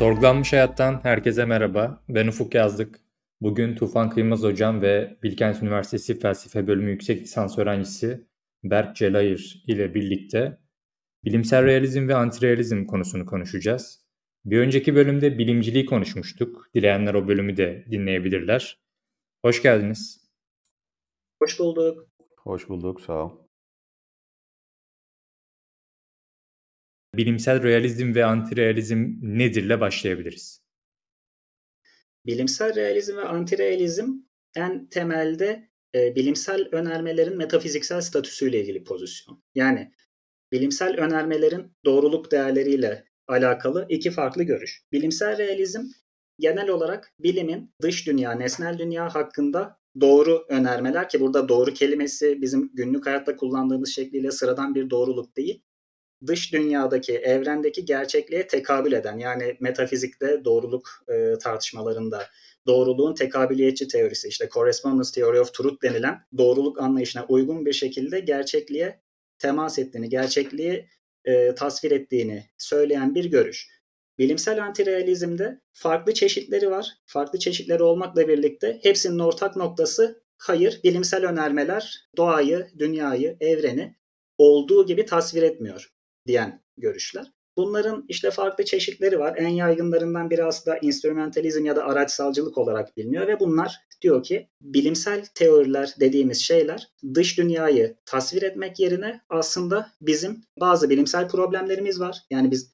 Sorgulanmış Hayat'tan herkese merhaba. Ben Ufuk Yazdık. Bugün Tufan Kıymaz Hocam ve Bilkent Üniversitesi Felsefe Bölümü Yüksek Lisans Öğrencisi Berk Celayır ile birlikte bilimsel realizm ve antirealizm konusunu konuşacağız. Bir önceki bölümde bilimciliği konuşmuştuk. Dileyenler o bölümü de dinleyebilirler. Hoş geldiniz. Hoş bulduk. Hoş bulduk, sağ ol. Bilimsel realizm ve antirealizm nedirle başlayabiliriz? Bilimsel realizm ve antirealizm en temelde e, bilimsel önermelerin metafiziksel statüsüyle ilgili pozisyon. Yani bilimsel önermelerin doğruluk değerleriyle alakalı iki farklı görüş. Bilimsel realizm genel olarak bilimin dış dünya, nesnel dünya hakkında doğru önermeler ki burada doğru kelimesi bizim günlük hayatta kullandığımız şekliyle sıradan bir doğruluk değil dış dünyadaki, evrendeki gerçekliğe tekabül eden yani metafizikte doğruluk e, tartışmalarında doğruluğun tekabüliyetçi teorisi işte correspondence theory of truth denilen doğruluk anlayışına uygun bir şekilde gerçekliğe temas ettiğini, gerçekliği e, tasvir ettiğini söyleyen bir görüş. Bilimsel antirealizmde farklı çeşitleri var. Farklı çeşitleri olmakla birlikte hepsinin ortak noktası hayır, bilimsel önermeler doğayı, dünyayı, evreni olduğu gibi tasvir etmiyor diyen görüşler. Bunların işte farklı çeşitleri var. En yaygınlarından biri aslında instrumentalizm ya da araçsalcılık olarak biliniyor ve bunlar diyor ki bilimsel teoriler dediğimiz şeyler dış dünyayı tasvir etmek yerine aslında bizim bazı bilimsel problemlerimiz var. Yani biz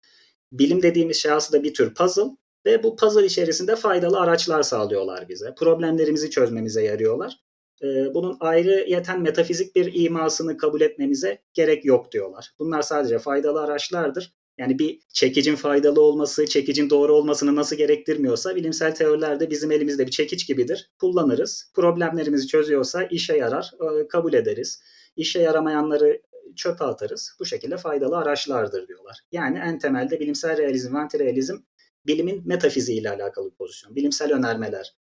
bilim dediğimiz şey aslında bir tür puzzle ve bu puzzle içerisinde faydalı araçlar sağlıyorlar bize. Problemlerimizi çözmemize yarıyorlar. Ee, bunun ayrı yeten metafizik bir imasını kabul etmemize gerek yok diyorlar. Bunlar sadece faydalı araçlardır. Yani bir çekicin faydalı olması, çekicin doğru olmasını nasıl gerektirmiyorsa bilimsel teorilerde bizim elimizde bir çekiç gibidir. Kullanırız. Problemlerimizi çözüyorsa işe yarar, e, kabul ederiz. İşe yaramayanları çöpe atarız. Bu şekilde faydalı araçlardır diyorlar. Yani en temelde bilimsel realizm antirealizm bilimin metafiziği alakalı bir pozisyon. Bilimsel önermeler,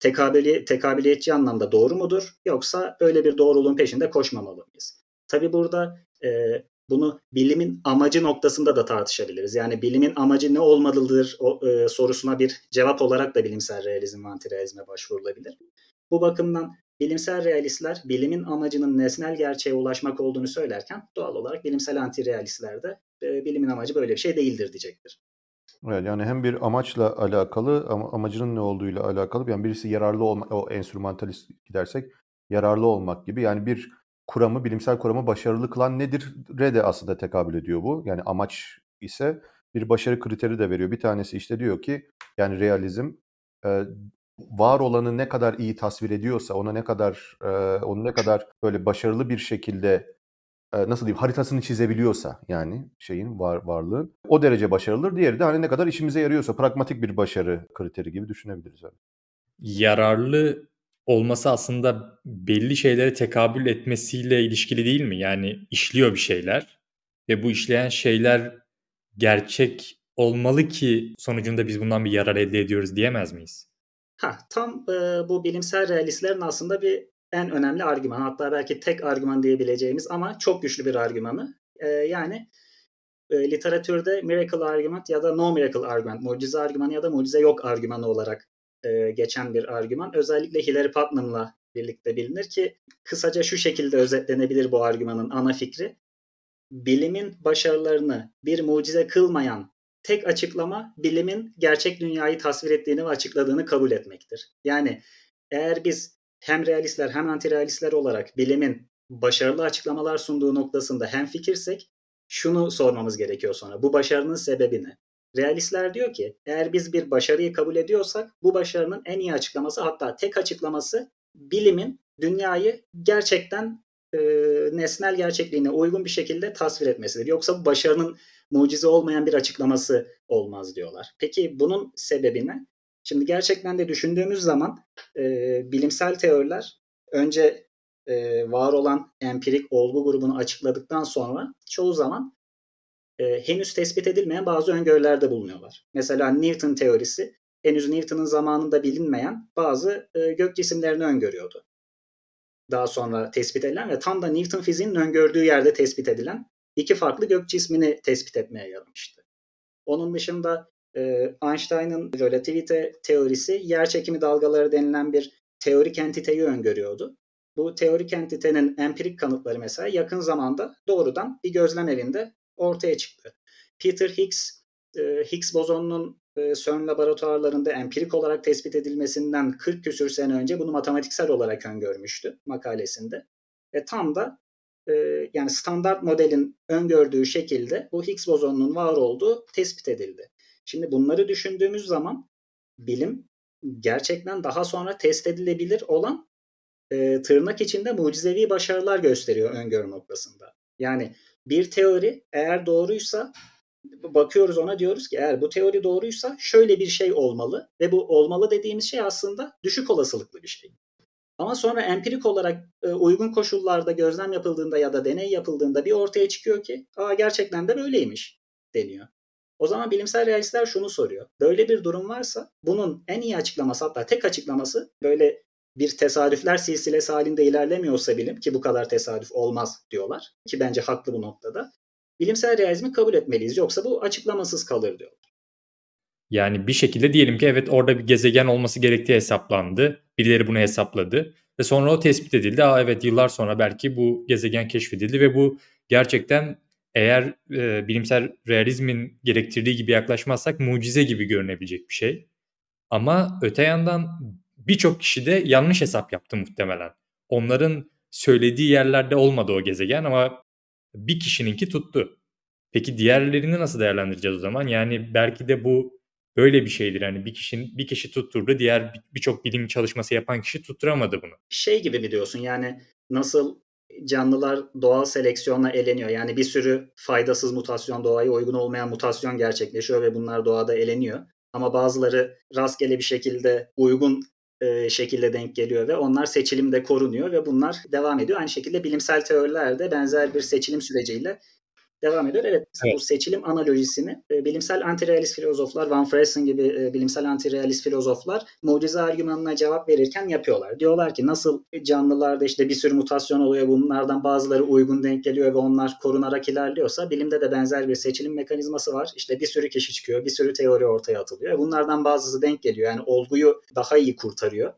tekabüli, tekabiliyetçi anlamda doğru mudur? Yoksa böyle bir doğruluğun peşinde koşmamalı mıyız? Tabi burada e, bunu bilimin amacı noktasında da tartışabiliriz. Yani bilimin amacı ne olmalıdır o, e, sorusuna bir cevap olarak da bilimsel realizm ve antirealizme başvurulabilir. Bu bakımdan bilimsel realistler bilimin amacının nesnel gerçeğe ulaşmak olduğunu söylerken doğal olarak bilimsel antirealistler de e, bilimin amacı böyle bir şey değildir diyecektir. Evet, yani hem bir amaçla alakalı ama amacının ne olduğuyla alakalı. Yani birisi yararlı olmak, o enstrümantalist gidersek yararlı olmak gibi. Yani bir kuramı, bilimsel kuramı başarılı kılan nedir? Re de aslında tekabül ediyor bu. Yani amaç ise bir başarı kriteri de veriyor. Bir tanesi işte diyor ki yani realizm e, var olanı ne kadar iyi tasvir ediyorsa, ona ne kadar e, onu ne kadar böyle başarılı bir şekilde nasıl diyeyim haritasını çizebiliyorsa yani şeyin var varlığın o derece başarılıdır. Diğeri de hani ne kadar işimize yarıyorsa pragmatik bir başarı kriteri gibi düşünebiliriz. Yani. Yararlı olması aslında belli şeylere tekabül etmesiyle ilişkili değil mi? Yani işliyor bir şeyler ve bu işleyen şeyler gerçek olmalı ki sonucunda biz bundan bir yarar elde ediyoruz diyemez miyiz? Ha, tam e, bu bilimsel realistlerin aslında bir en önemli argüman hatta belki tek argüman diyebileceğimiz ama çok güçlü bir argümanı. E, yani e, literatürde miracle argument ya da no miracle argument, mucize argümanı ya da mucize yok argümanı olarak e, geçen bir argüman. Özellikle Hilary Putnam'la birlikte bilinir ki kısaca şu şekilde özetlenebilir bu argümanın ana fikri. Bilimin başarılarını bir mucize kılmayan tek açıklama bilimin gerçek dünyayı tasvir ettiğini ve açıkladığını kabul etmektir. Yani eğer biz hem realistler hem antirealistler olarak bilimin başarılı açıklamalar sunduğu noktasında hem fikirsek şunu sormamız gerekiyor sonra. Bu başarının sebebi ne? Realistler diyor ki eğer biz bir başarıyı kabul ediyorsak bu başarının en iyi açıklaması hatta tek açıklaması bilimin dünyayı gerçekten e, nesnel gerçekliğine uygun bir şekilde tasvir etmesidir. Yoksa bu başarının mucize olmayan bir açıklaması olmaz diyorlar. Peki bunun sebebi ne? Şimdi gerçekten de düşündüğümüz zaman e, bilimsel teoriler önce e, var olan empirik olgu grubunu açıkladıktan sonra çoğu zaman e, henüz tespit edilmeyen bazı öngörülerde bulunuyorlar. Mesela Newton teorisi henüz Newton'un zamanında bilinmeyen bazı e, gök cisimlerini öngörüyordu. Daha sonra tespit edilen ve tam da Newton fiziğinin öngördüğü yerde tespit edilen iki farklı gök cismini tespit etmeye yaramıştı. Onun dışında Einstein'ın relativite teorisi yer çekimi dalgaları denilen bir teorik entiteyi öngörüyordu. Bu teorik entitenin empirik kanıtları mesela yakın zamanda doğrudan bir gözlem evinde ortaya çıktı. Peter Higgs, e, Higgs bozonunun e, CERN laboratuvarlarında empirik olarak tespit edilmesinden 40 küsür sene önce bunu matematiksel olarak öngörmüştü makalesinde. Ve tam da e, yani standart modelin öngördüğü şekilde bu Higgs bozonunun var olduğu tespit edildi. Şimdi bunları düşündüğümüz zaman bilim gerçekten daha sonra test edilebilir olan e, tırnak içinde mucizevi başarılar gösteriyor öngörü noktasında. Yani bir teori eğer doğruysa bakıyoruz ona diyoruz ki eğer bu teori doğruysa şöyle bir şey olmalı ve bu olmalı dediğimiz şey aslında düşük olasılıklı bir şey. Ama sonra empirik olarak e, uygun koşullarda gözlem yapıldığında ya da deney yapıldığında bir ortaya çıkıyor ki Aa, gerçekten de böyleymiş deniyor. O zaman bilimsel realistler şunu soruyor. Böyle bir durum varsa bunun en iyi açıklaması hatta tek açıklaması böyle bir tesadüfler silsilesi halinde ilerlemiyorsa bilim ki bu kadar tesadüf olmaz diyorlar ki bence haklı bu noktada. Bilimsel realizmi kabul etmeliyiz yoksa bu açıklamasız kalır diyorlar. Yani bir şekilde diyelim ki evet orada bir gezegen olması gerektiği hesaplandı. Birileri bunu hesapladı ve sonra o tespit edildi. Aa evet yıllar sonra belki bu gezegen keşfedildi ve bu gerçekten eğer e, bilimsel realizmin gerektirdiği gibi yaklaşmazsak mucize gibi görünebilecek bir şey. Ama öte yandan birçok kişi de yanlış hesap yaptı muhtemelen. Onların söylediği yerlerde olmadı o gezegen ama bir kişininki tuttu. Peki diğerlerini nasıl değerlendireceğiz o zaman? Yani belki de bu böyle bir şeydir. Yani bir kişinin bir kişi tutturdu, diğer birçok bilim çalışması yapan kişi tutturamadı bunu. Şey gibi mi diyorsun? Yani nasıl canlılar doğal seleksiyonla eleniyor. Yani bir sürü faydasız mutasyon, doğaya uygun olmayan mutasyon gerçekleşiyor ve bunlar doğada eleniyor. Ama bazıları rastgele bir şekilde uygun e, şekilde denk geliyor ve onlar seçilimde korunuyor ve bunlar devam ediyor. Aynı şekilde bilimsel teorilerde benzer bir seçilim süreciyle devam ediyor. Evet, evet. bu seçilim analojisini e, bilimsel antirealist filozoflar, Van Freysen gibi e, bilimsel antirealist filozoflar mucize argümanına cevap verirken yapıyorlar. Diyorlar ki nasıl canlılarda işte bir sürü mutasyon oluyor, bunlardan bazıları uygun denk geliyor ve onlar korunarak ilerliyorsa bilimde de benzer bir seçilim mekanizması var. İşte bir sürü kişi çıkıyor, bir sürü teori ortaya atılıyor. Bunlardan bazısı denk geliyor. Yani olguyu daha iyi kurtarıyor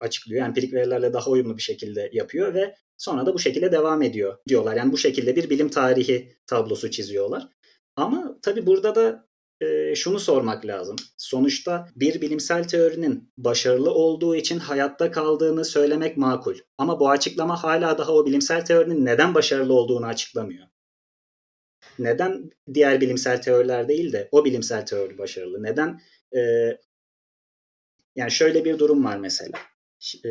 açıklıyor. Empirik verilerle daha uyumlu bir şekilde yapıyor ve Sonra da bu şekilde devam ediyor diyorlar. Yani bu şekilde bir bilim tarihi tablosu çiziyorlar. Ama tabii burada da e, şunu sormak lazım. Sonuçta bir bilimsel teorinin başarılı olduğu için hayatta kaldığını söylemek makul. Ama bu açıklama hala daha o bilimsel teorinin neden başarılı olduğunu açıklamıyor. Neden diğer bilimsel teoriler değil de o bilimsel teori başarılı? Neden e, yani şöyle bir durum var mesela. E,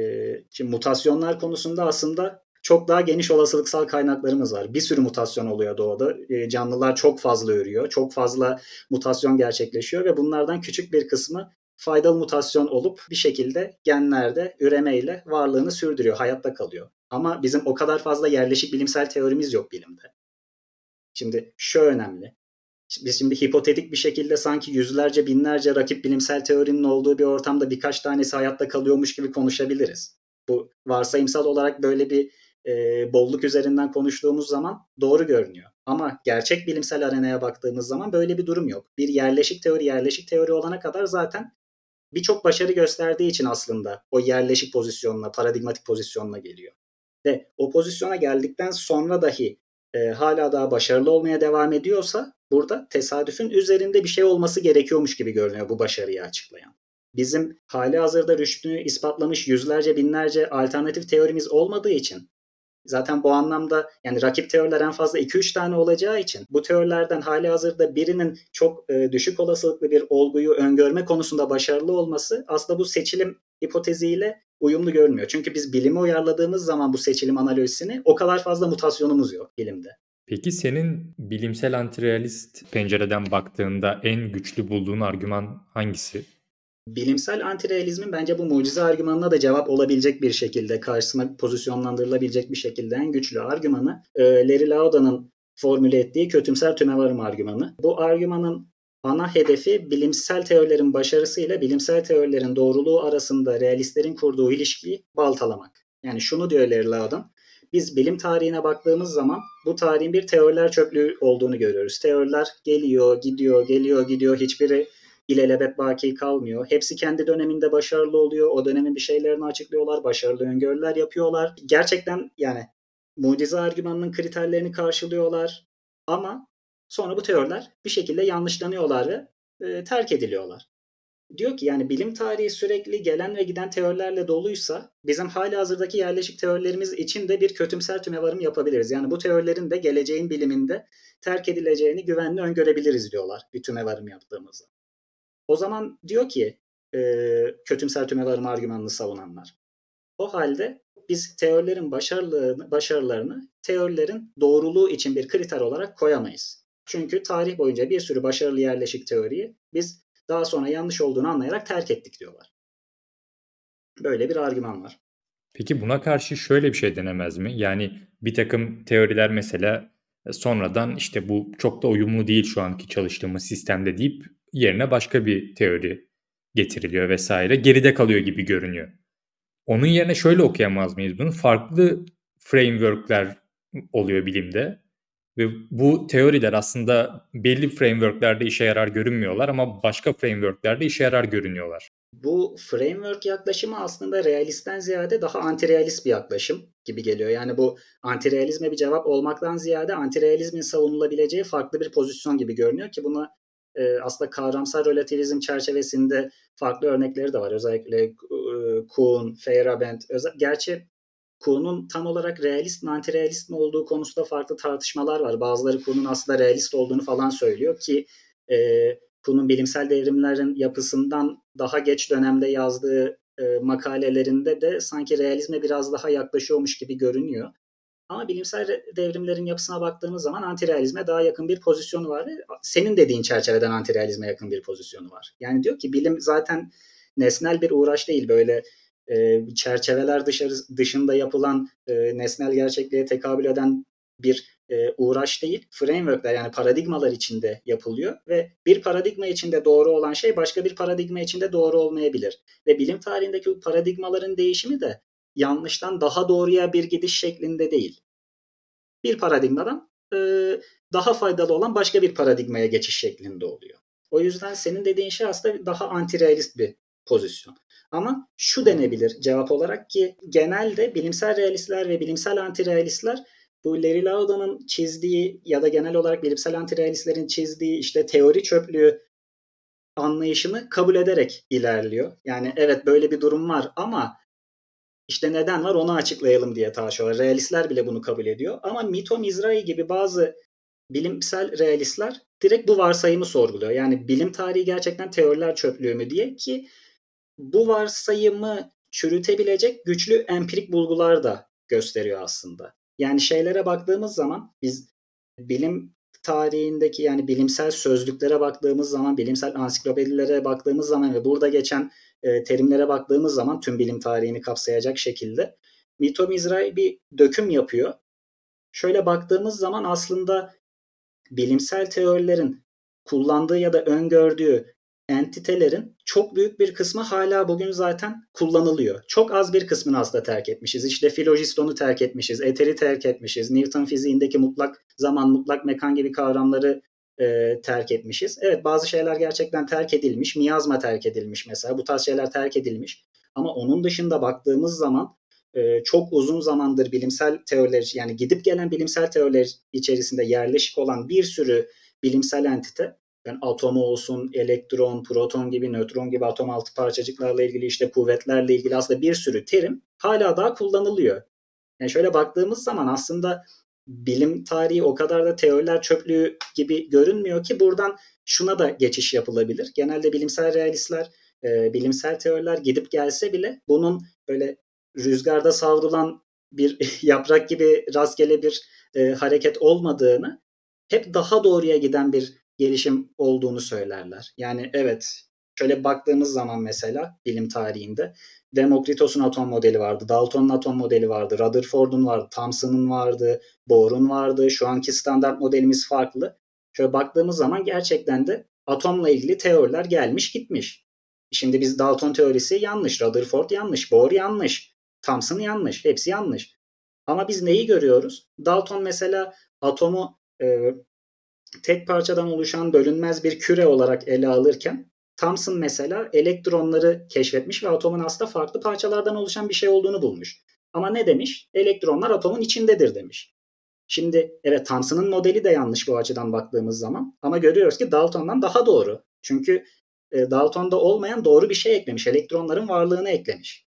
şimdi mutasyonlar konusunda aslında çok daha geniş olasılıksal kaynaklarımız var. Bir sürü mutasyon oluyor doğada. E, canlılar çok fazla ürüyor. Çok fazla mutasyon gerçekleşiyor ve bunlardan küçük bir kısmı faydalı mutasyon olup bir şekilde genlerde üremeyle varlığını sürdürüyor, hayatta kalıyor. Ama bizim o kadar fazla yerleşik bilimsel teorimiz yok bilimde. Şimdi şu önemli. Biz şimdi hipotetik bir şekilde sanki yüzlerce binlerce rakip bilimsel teorinin olduğu bir ortamda birkaç tanesi hayatta kalıyormuş gibi konuşabiliriz. Bu varsayımsal olarak böyle bir e, bolluk üzerinden konuştuğumuz zaman doğru görünüyor. Ama gerçek bilimsel arenaya baktığımız zaman böyle bir durum yok. Bir yerleşik teori yerleşik teori olana kadar zaten birçok başarı gösterdiği için aslında o yerleşik pozisyonla, paradigmatik pozisyonla geliyor. Ve o pozisyona geldikten sonra dahi e, hala daha başarılı olmaya devam ediyorsa burada tesadüfün üzerinde bir şey olması gerekiyormuş gibi görünüyor bu başarıyı açıklayan. Bizim hali hazırda rüştünü ispatlamış yüzlerce binlerce alternatif teorimiz olmadığı için Zaten bu anlamda yani rakip teoriler en fazla 2-3 tane olacağı için bu teorilerden hali hazırda birinin çok e, düşük olasılıklı bir olguyu öngörme konusunda başarılı olması aslında bu seçilim hipoteziyle uyumlu görünmüyor. Çünkü biz bilimi uyarladığımız zaman bu seçilim analojisini o kadar fazla mutasyonumuz yok bilimde. Peki senin bilimsel antirealist pencereden baktığında en güçlü bulduğun argüman hangisi? Bilimsel antirealizmin bence bu mucize argümanına da cevap olabilecek bir şekilde karşısına pozisyonlandırılabilecek bir şekilde en güçlü argümanı e, Larry Lauda'nın formüle ettiği kötümser tümevarım argümanı. Bu argümanın ana hedefi bilimsel teorilerin başarısıyla bilimsel teorilerin doğruluğu arasında realistlerin kurduğu ilişkiyi baltalamak. Yani şunu diyor Larry Laudan, biz bilim tarihine baktığımız zaman bu tarihin bir teoriler çöplüğü olduğunu görüyoruz. Teoriler geliyor, gidiyor, geliyor, gidiyor. Hiçbiri ilelebet baki kalmıyor. Hepsi kendi döneminde başarılı oluyor. O dönemin bir şeylerini açıklıyorlar. Başarılı öngörüler yapıyorlar. Gerçekten yani mucize argümanının kriterlerini karşılıyorlar. Ama sonra bu teoriler bir şekilde yanlışlanıyorlar ve e, terk ediliyorlar. Diyor ki yani bilim tarihi sürekli gelen ve giden teorilerle doluysa bizim hala hazırdaki yerleşik teorilerimiz için de bir kötümser tümevarım yapabiliriz. Yani bu teorilerin de geleceğin biliminde terk edileceğini güvenli öngörebiliriz diyorlar bir tümevarım yaptığımızda. O zaman diyor ki e, kötümser tümevarım argümanını savunanlar. O halde biz teorilerin başarılarını, başarılarını teorilerin doğruluğu için bir kriter olarak koyamayız. Çünkü tarih boyunca bir sürü başarılı yerleşik teoriyi biz daha sonra yanlış olduğunu anlayarak terk ettik diyorlar. Böyle bir argüman var. Peki buna karşı şöyle bir şey denemez mi? Yani bir takım teoriler mesela sonradan işte bu çok da uyumlu değil şu anki çalıştığımız sistemde deyip yerine başka bir teori getiriliyor vesaire. Geride kalıyor gibi görünüyor. Onun yerine şöyle okuyamaz mıyız bunu? Farklı frameworkler oluyor bilimde. Ve bu teoriler aslında belli frameworklerde işe yarar görünmüyorlar ama başka frameworklerde işe yarar görünüyorlar. Bu framework yaklaşımı aslında realistten ziyade daha antirealist bir yaklaşım gibi geliyor. Yani bu antirealizme bir cevap olmaktan ziyade antirealizmin savunulabileceği farklı bir pozisyon gibi görünüyor ki buna e, aslında kavramsal relativizm çerçevesinde farklı örnekleri de var. Özellikle e, Kuhn, Feyerabend. Özel, gerçi Kuhn'un tam olarak realist mi antirealist mi olduğu konusunda farklı tartışmalar var. Bazıları Kuhn'un aslında realist olduğunu falan söylüyor ki e, Kuhn'un bilimsel devrimlerin yapısından daha geç dönemde yazdığı e, makalelerinde de sanki realizme biraz daha yaklaşıyormuş gibi görünüyor. Ama bilimsel devrimlerin yapısına baktığımız zaman antirealizme daha yakın bir pozisyonu var senin dediğin çerçeveden antirealizme yakın bir pozisyonu var. Yani diyor ki bilim zaten nesnel bir uğraş değil böyle e, çerçeveler dışarı, dışında yapılan e, nesnel gerçekliğe tekabül eden bir e, uğraş değil. Frameworkler yani paradigmalar içinde yapılıyor ve bir paradigma içinde doğru olan şey başka bir paradigma içinde doğru olmayabilir. Ve bilim tarihindeki bu paradigmaların değişimi de yanlıştan daha doğruya bir gidiş şeklinde değil. Bir paradigmadan e, daha faydalı olan başka bir paradigmaya geçiş şeklinde oluyor. O yüzden senin dediğin şey aslında daha antirealist bir pozisyon. Ama şu denebilir cevap olarak ki genelde bilimsel realistler ve bilimsel antirealistler bu Larry Lauda'nın çizdiği ya da genel olarak bilimsel antirealistlerin çizdiği işte teori çöplüğü anlayışını kabul ederek ilerliyor. Yani evet böyle bir durum var ama işte neden var onu açıklayalım diye tartışıyorlar. Realistler bile bunu kabul ediyor. Ama Mito Mizrahi gibi bazı bilimsel realistler direkt bu varsayımı sorguluyor. Yani bilim tarihi gerçekten teoriler çöplüğü mü diye ki bu varsayımı çürütebilecek güçlü empirik bulgular da gösteriyor aslında. Yani şeylere baktığımız zaman biz bilim tarihindeki yani bilimsel sözlüklere baktığımız zaman, bilimsel ansiklopedilere baktığımız zaman ve burada geçen e, terimlere baktığımız zaman tüm bilim tarihini kapsayacak şekilde Mito Mizrahi bir döküm yapıyor. Şöyle baktığımız zaman aslında bilimsel teorilerin kullandığı ya da öngördüğü entitelerin çok büyük bir kısmı hala bugün zaten kullanılıyor. Çok az bir kısmını aslında terk etmişiz. İşte filojistonu terk etmişiz, eteri terk etmişiz, Newton fiziğindeki mutlak zaman, mutlak mekan gibi kavramları e, terk etmişiz. Evet bazı şeyler gerçekten terk edilmiş. Miyazma terk edilmiş mesela. Bu tarz şeyler terk edilmiş. Ama onun dışında baktığımız zaman e, çok uzun zamandır bilimsel teoriler yani gidip gelen bilimsel teoriler içerisinde yerleşik olan bir sürü bilimsel entite yani atomu olsun, elektron, proton gibi, nötron gibi atom altı parçacıklarla ilgili işte kuvvetlerle ilgili aslında bir sürü terim hala daha kullanılıyor. Yani şöyle baktığımız zaman aslında bilim tarihi o kadar da teoriler çöplüğü gibi görünmüyor ki buradan şuna da geçiş yapılabilir. Genelde bilimsel realistler, e, bilimsel teoriler gidip gelse bile bunun böyle rüzgarda savrulan bir yaprak gibi rastgele bir e, hareket olmadığını hep daha doğruya giden bir gelişim olduğunu söylerler. Yani evet şöyle baktığımız zaman mesela bilim tarihinde Demokritos'un atom modeli vardı, Dalton'un atom modeli vardı, Rutherford'un vardı, Thomson'ın vardı, Bohr'un vardı. Şu anki standart modelimiz farklı. Şöyle baktığımız zaman gerçekten de atomla ilgili teoriler gelmiş gitmiş. Şimdi biz Dalton teorisi yanlış, Rutherford yanlış, Bohr yanlış, Thomson yanlış, hepsi yanlış. Ama biz neyi görüyoruz? Dalton mesela atomu e, tek parçadan oluşan bölünmez bir küre olarak ele alırken Thomson mesela elektronları keşfetmiş ve atomun aslında farklı parçalardan oluşan bir şey olduğunu bulmuş. Ama ne demiş? Elektronlar atomun içindedir demiş. Şimdi evet Thomson'ın modeli de yanlış bu açıdan baktığımız zaman. Ama görüyoruz ki Dalton'dan daha doğru. Çünkü e, Dalton'da olmayan doğru bir şey eklemiş. Elektronların varlığını eklemiş.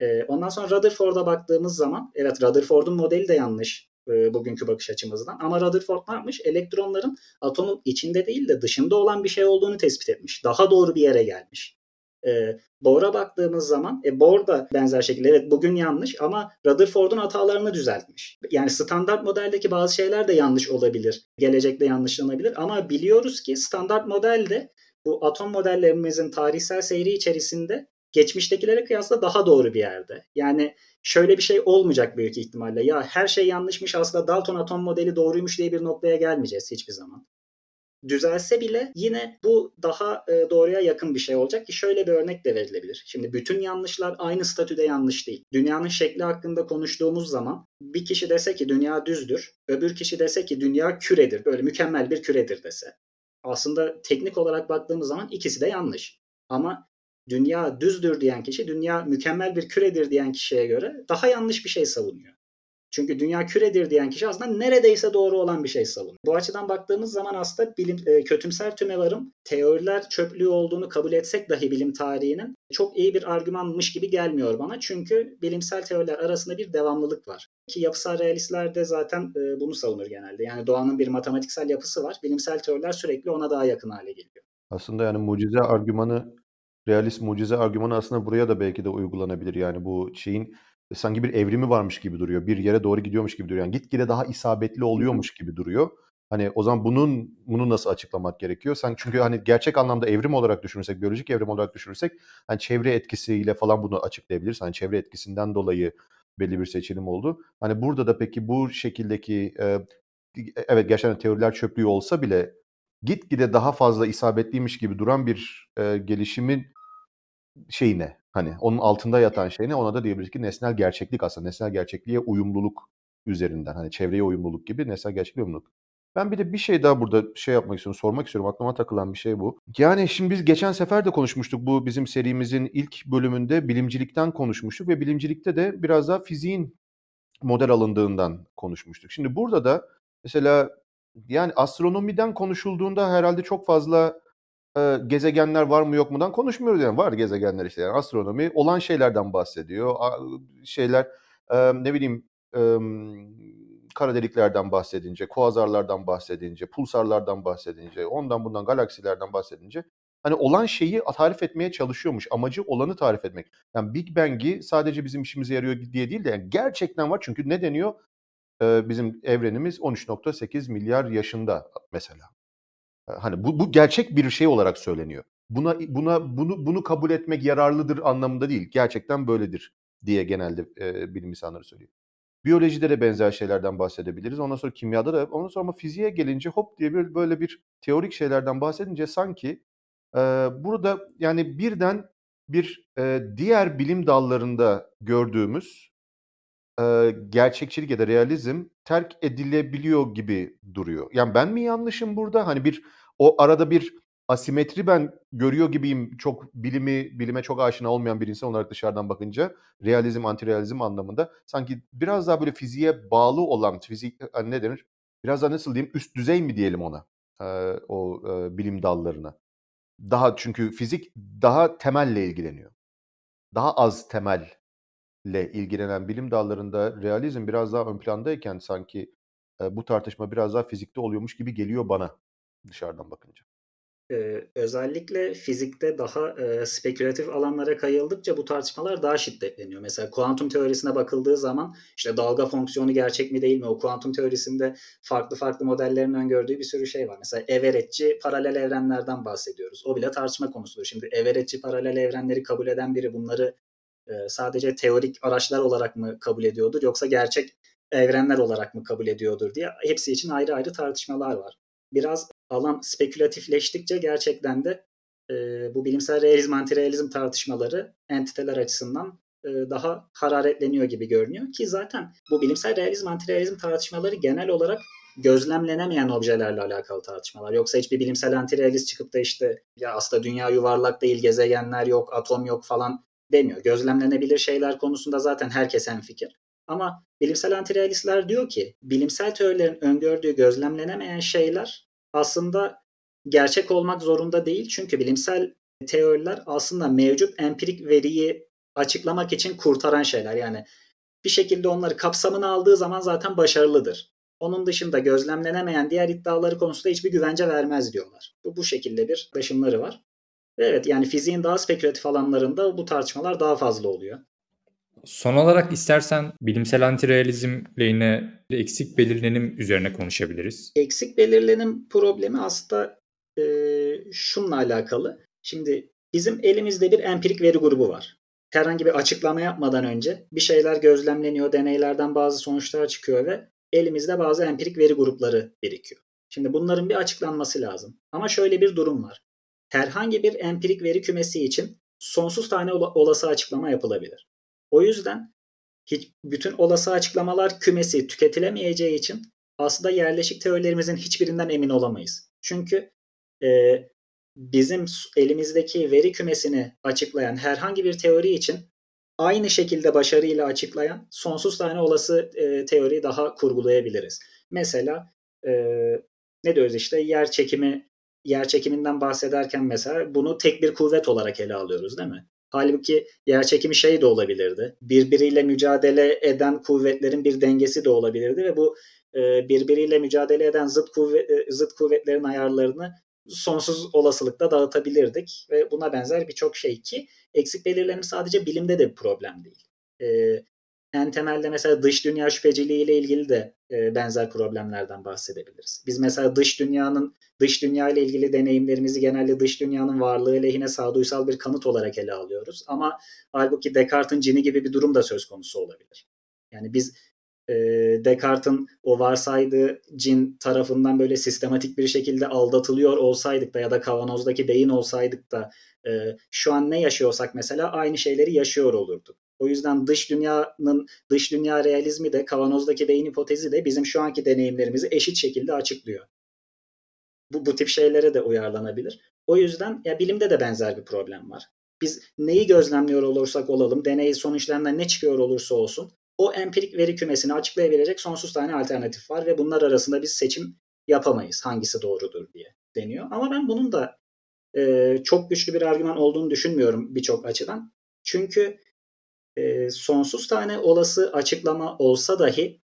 E, ondan sonra Rutherford'a baktığımız zaman evet Rutherford'un modeli de yanlış e, bugünkü bakış açımızdan. Ama Rutherford ne yapmış? Elektronların atomun içinde değil de dışında olan bir şey olduğunu tespit etmiş. Daha doğru bir yere gelmiş. E, Bohr'a baktığımız zaman e, Bohr da benzer şekilde evet bugün yanlış ama Rutherford'un hatalarını düzeltmiş. Yani standart modeldeki bazı şeyler de yanlış olabilir. Gelecekte yanlışlanabilir ama biliyoruz ki standart modelde bu atom modellerimizin tarihsel seyri içerisinde geçmiştekilere kıyasla daha doğru bir yerde. Yani şöyle bir şey olmayacak büyük ihtimalle. Ya her şey yanlışmış aslında Dalton atom modeli doğruymuş diye bir noktaya gelmeyeceğiz hiçbir zaman. Düzelse bile yine bu daha e, doğruya yakın bir şey olacak ki şöyle bir örnek de verilebilir. Şimdi bütün yanlışlar aynı statüde yanlış değil. Dünyanın şekli hakkında konuştuğumuz zaman bir kişi dese ki dünya düzdür, öbür kişi dese ki dünya küredir, böyle mükemmel bir küredir dese. Aslında teknik olarak baktığımız zaman ikisi de yanlış. Ama dünya düzdür diyen kişi dünya mükemmel bir küredir diyen kişiye göre daha yanlış bir şey savunuyor. Çünkü dünya küredir diyen kişi aslında neredeyse doğru olan bir şey savunuyor. Bu açıdan baktığımız zaman aslında bilim, e, kötümser tümevarım teoriler çöplüğü olduğunu kabul etsek dahi bilim tarihinin çok iyi bir argümanmış gibi gelmiyor bana. Çünkü bilimsel teoriler arasında bir devamlılık var. Ki yapısal realistler de zaten e, bunu savunur genelde. Yani doğanın bir matematiksel yapısı var. Bilimsel teoriler sürekli ona daha yakın hale geliyor. Aslında yani mucize argümanı realist mucize argümanı aslında buraya da belki de uygulanabilir. Yani bu şeyin sanki bir evrimi varmış gibi duruyor. Bir yere doğru gidiyormuş gibi duruyor. Yani gitgide daha isabetli oluyormuş gibi duruyor. Hani o zaman bunun bunu nasıl açıklamak gerekiyor? Sen çünkü hani gerçek anlamda evrim olarak düşünürsek, biyolojik evrim olarak düşünürsek hani çevre etkisiyle falan bunu açıklayabiliriz. Hani çevre etkisinden dolayı belli bir seçilim oldu. Hani burada da peki bu şekildeki e, evet gerçekten teoriler çöplüğü olsa bile gitgide daha fazla isabetliymiş gibi duran bir e, gelişimin şey ne? Hani onun altında yatan şey ne? Ona da diyebiliriz ki nesnel gerçeklik aslında. Nesnel gerçekliğe uyumluluk üzerinden. Hani çevreye uyumluluk gibi nesnel gerçekliğe uyumluluk. Ben bir de bir şey daha burada şey yapmak istiyorum, sormak istiyorum. Aklıma takılan bir şey bu. Yani şimdi biz geçen sefer de konuşmuştuk. Bu bizim serimizin ilk bölümünde bilimcilikten konuşmuştuk ve bilimcilikte de biraz daha fiziğin model alındığından konuşmuştuk. Şimdi burada da mesela yani astronomiden konuşulduğunda herhalde çok fazla e, gezegenler var mı yok mudan konuşmuyoruz yani. Var gezegenler işte yani. Astronomi olan şeylerden bahsediyor. Şeyler ne bileyim e, kara deliklerden bahsedince kuazarlardan bahsedince pulsarlardan bahsedince ondan bundan galaksilerden bahsedince hani olan şeyi tarif etmeye çalışıyormuş. Amacı olanı tarif etmek. Yani Big Bang'i sadece bizim işimize yarıyor diye değil de yani gerçekten var. Çünkü ne deniyor? Bizim evrenimiz 13.8 milyar yaşında mesela Hani bu, bu gerçek bir şey olarak söyleniyor. Buna buna bunu bunu kabul etmek yararlıdır anlamında değil. Gerçekten böyledir diye genelde e, bilim insanları söylüyor. Biyolojide de benzer şeylerden bahsedebiliriz. Ondan sonra kimyada da ondan sonra ama fiziğe gelince hop diye bir böyle bir teorik şeylerden bahsedince sanki e, burada yani birden bir e, diğer bilim dallarında gördüğümüz gerçekçilik ya da realizm terk edilebiliyor gibi duruyor. Yani ben mi yanlışım burada? Hani bir o arada bir asimetri ben görüyor gibiyim. Çok bilimi bilime çok aşina olmayan bir insan olarak dışarıdan bakınca realizm, antirealizm anlamında sanki biraz daha böyle fiziğe bağlı olan fizik hani ne denir? Biraz daha nasıl diyeyim? Üst düzey mi diyelim ona? O bilim dallarına. Daha çünkü fizik daha temelle ilgileniyor. Daha az temel ile ilgilenen bilim dallarında realizm biraz daha ön plandayken sanki e, bu tartışma biraz daha fizikte oluyormuş gibi geliyor bana dışarıdan bakınca. Ee, özellikle fizikte daha e, spekülatif alanlara kayıldıkça bu tartışmalar daha şiddetleniyor. Mesela kuantum teorisine bakıldığı zaman işte dalga fonksiyonu gerçek mi değil mi? O kuantum teorisinde farklı farklı modellerin öngördüğü bir sürü şey var. Mesela everetçi paralel evrenlerden bahsediyoruz. O bile tartışma konusudur. Şimdi everetçi paralel evrenleri kabul eden biri bunları sadece teorik araçlar olarak mı kabul ediyordur yoksa gerçek evrenler olarak mı kabul ediyordur diye hepsi için ayrı ayrı tartışmalar var. Biraz alan spekülatifleştikçe gerçekten de e, bu bilimsel realizm antirealizm tartışmaları entiteler açısından e, daha hararetleniyor gibi görünüyor ki zaten bu bilimsel realizm antirealizm tartışmaları genel olarak gözlemlenemeyen objelerle alakalı tartışmalar. Yoksa hiçbir bilimsel antirealist çıkıp da işte ya aslında dünya yuvarlak değil, gezegenler yok, atom yok falan demiyor. Gözlemlenebilir şeyler konusunda zaten herkes fikir. Ama bilimsel antirealistler diyor ki bilimsel teorilerin öngördüğü gözlemlenemeyen şeyler aslında gerçek olmak zorunda değil. Çünkü bilimsel teoriler aslında mevcut empirik veriyi açıklamak için kurtaran şeyler. Yani bir şekilde onları kapsamına aldığı zaman zaten başarılıdır. Onun dışında gözlemlenemeyen diğer iddiaları konusunda hiçbir güvence vermez diyorlar. Bu, bu şekilde bir yaklaşımları var. Evet yani fiziğin daha spekülatif alanlarında bu tartışmalar daha fazla oluyor. Son olarak istersen bilimsel antirealizmle yine eksik belirlenim üzerine konuşabiliriz. Eksik belirlenim problemi aslında e, şunla alakalı. Şimdi bizim elimizde bir empirik veri grubu var. Herhangi bir açıklama yapmadan önce bir şeyler gözlemleniyor, deneylerden bazı sonuçlar çıkıyor ve elimizde bazı empirik veri grupları birikiyor. Şimdi bunların bir açıklanması lazım. Ama şöyle bir durum var. Herhangi bir empirik veri kümesi için sonsuz tane olası açıklama yapılabilir. O yüzden hiç, bütün olası açıklamalar kümesi tüketilemeyeceği için aslında yerleşik teorilerimizin hiçbirinden emin olamayız. Çünkü e, bizim elimizdeki veri kümesini açıklayan herhangi bir teori için aynı şekilde başarıyla açıklayan sonsuz tane olası e, teori daha kurgulayabiliriz. Mesela e, ne diyoruz işte yer çekimi yer çekiminden bahsederken mesela bunu tek bir kuvvet olarak ele alıyoruz değil mi? Halbuki yer çekimi şey de olabilirdi. Birbiriyle mücadele eden kuvvetlerin bir dengesi de olabilirdi ve bu e, birbiriyle mücadele eden zıt kuvvet e, zıt kuvvetlerin ayarlarını sonsuz olasılıkla dağıtabilirdik ve buna benzer birçok şey ki eksik belirlenim sadece bilimde de bir problem değil. Ee, en temelde mesela dış dünya şüpheciliği ile ilgili de e, benzer problemlerden bahsedebiliriz. Biz mesela dış dünyanın dış dünya ile ilgili deneyimlerimizi genelde dış dünyanın varlığı lehine sağduysal bir kanıt olarak ele alıyoruz. Ama halbuki Descartes'in cini gibi bir durum da söz konusu olabilir. Yani biz e, Descartes'in o varsaydığı cin tarafından böyle sistematik bir şekilde aldatılıyor olsaydık da ya da kavanozdaki beyin olsaydık da e, şu an ne yaşıyorsak mesela aynı şeyleri yaşıyor olurduk. O yüzden dış dünyanın dış dünya realizmi de kavanozdaki beyin hipotezi de bizim şu anki deneyimlerimizi eşit şekilde açıklıyor. Bu, bu tip şeylere de uyarlanabilir. O yüzden ya bilimde de benzer bir problem var. Biz neyi gözlemliyor olursak olalım, deney sonuçlarından ne çıkıyor olursa olsun o empirik veri kümesini açıklayabilecek sonsuz tane alternatif var ve bunlar arasında biz seçim yapamayız hangisi doğrudur diye deniyor. Ama ben bunun da e, çok güçlü bir argüman olduğunu düşünmüyorum birçok açıdan. Çünkü e, sonsuz tane olası açıklama olsa dahi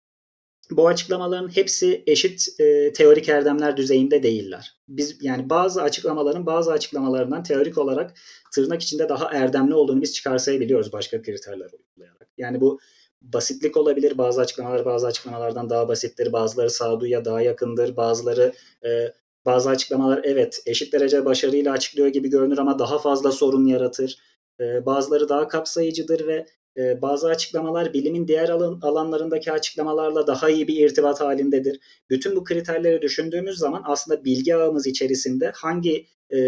bu açıklamaların hepsi eşit e, teorik erdemler düzeyinde değiller. Biz yani bazı açıklamaların bazı açıklamalarından teorik olarak tırnak içinde daha erdemli olduğunu biz çıkarsayabiliyoruz başka kriterler uygulayarak. Yani bu basitlik olabilir. Bazı açıklamalar bazı açıklamalardan daha basittir. Bazıları sağduyuya daha yakındır. Bazıları e, bazı açıklamalar evet eşit derece başarıyla açıklıyor gibi görünür ama daha fazla sorun yaratır. E, bazıları daha kapsayıcıdır ve e, bazı açıklamalar bilimin diğer alan, alanlarındaki açıklamalarla daha iyi bir irtibat halindedir. Bütün bu kriterleri düşündüğümüz zaman aslında bilgi ağımız içerisinde hangi e,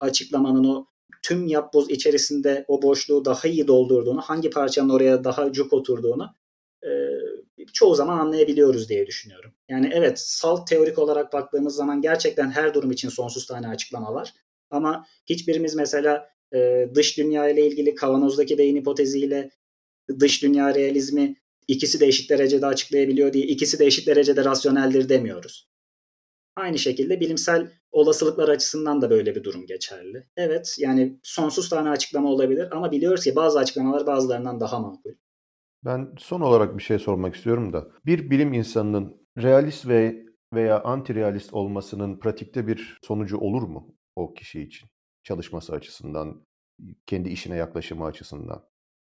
açıklamanın o tüm yapboz içerisinde o boşluğu daha iyi doldurduğunu, hangi parçanın oraya daha cuk oturduğunu e, çoğu zaman anlayabiliyoruz diye düşünüyorum. Yani evet salt teorik olarak baktığımız zaman gerçekten her durum için sonsuz tane açıklama var. Ama hiçbirimiz mesela e, dış dünya ile ilgili kavanozdaki beyin hipoteziyle dış dünya realizmi ikisi de eşit derecede açıklayabiliyor diye ikisi de eşit derecede rasyoneldir demiyoruz. Aynı şekilde bilimsel olasılıklar açısından da böyle bir durum geçerli. Evet yani sonsuz tane açıklama olabilir ama biliyoruz ki bazı açıklamalar bazılarından daha makul. Ben son olarak bir şey sormak istiyorum da. Bir bilim insanının realist ve veya anti-realist olmasının pratikte bir sonucu olur mu o kişi için? Çalışması açısından, kendi işine yaklaşımı açısından.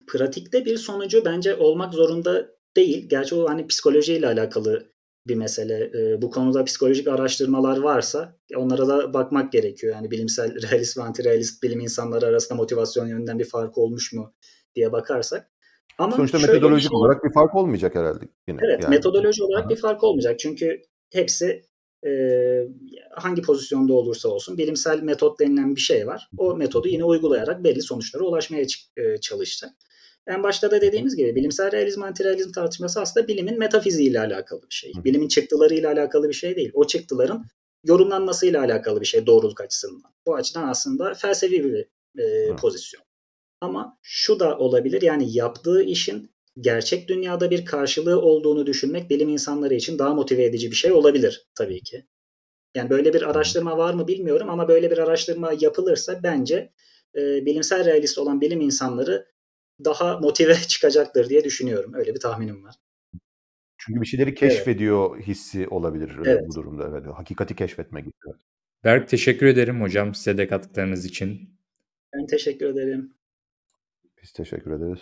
Pratikte bir sonucu bence olmak zorunda değil. Gerçi o hani psikolojiyle alakalı bir mesele. E, bu konuda psikolojik araştırmalar varsa onlara da bakmak gerekiyor. Yani bilimsel realist ve anti-realist bilim insanları arasında motivasyon yönünden bir fark olmuş mu diye bakarsak. Ama Sonuçta metodolojik şey, olarak bir fark olmayacak herhalde yine. Evet, yani. metodoloji olarak Aha. bir fark olmayacak. Çünkü hepsi e, hangi pozisyonda olursa olsun bilimsel metot denilen bir şey var. O metodu yine uygulayarak belli sonuçlara ulaşmaya e, çalışacak. En başta da dediğimiz gibi bilimsel realizm, antirealizm tartışması aslında bilimin metafiziğiyle alakalı bir şey. Bilimin çıktılarıyla alakalı bir şey değil. O çıktıların yorumlanmasıyla alakalı bir şey doğruluk açısından. Bu açıdan aslında felsefi bir e, Hı. pozisyon. Ama şu da olabilir yani yaptığı işin gerçek dünyada bir karşılığı olduğunu düşünmek bilim insanları için daha motive edici bir şey olabilir tabii ki. Yani böyle bir araştırma var mı bilmiyorum ama böyle bir araştırma yapılırsa bence e, bilimsel realist olan bilim insanları daha motive çıkacaktır diye düşünüyorum. Öyle bir tahminim var. Çünkü bir şeyleri keşfediyor hissi olabilir e, Evet. bu durumda. Evet. Hakikati keşfetme gibi. Berk teşekkür ederim hocam size de katkılarınız için. Ben teşekkür ederim. Biz teşekkür ederiz.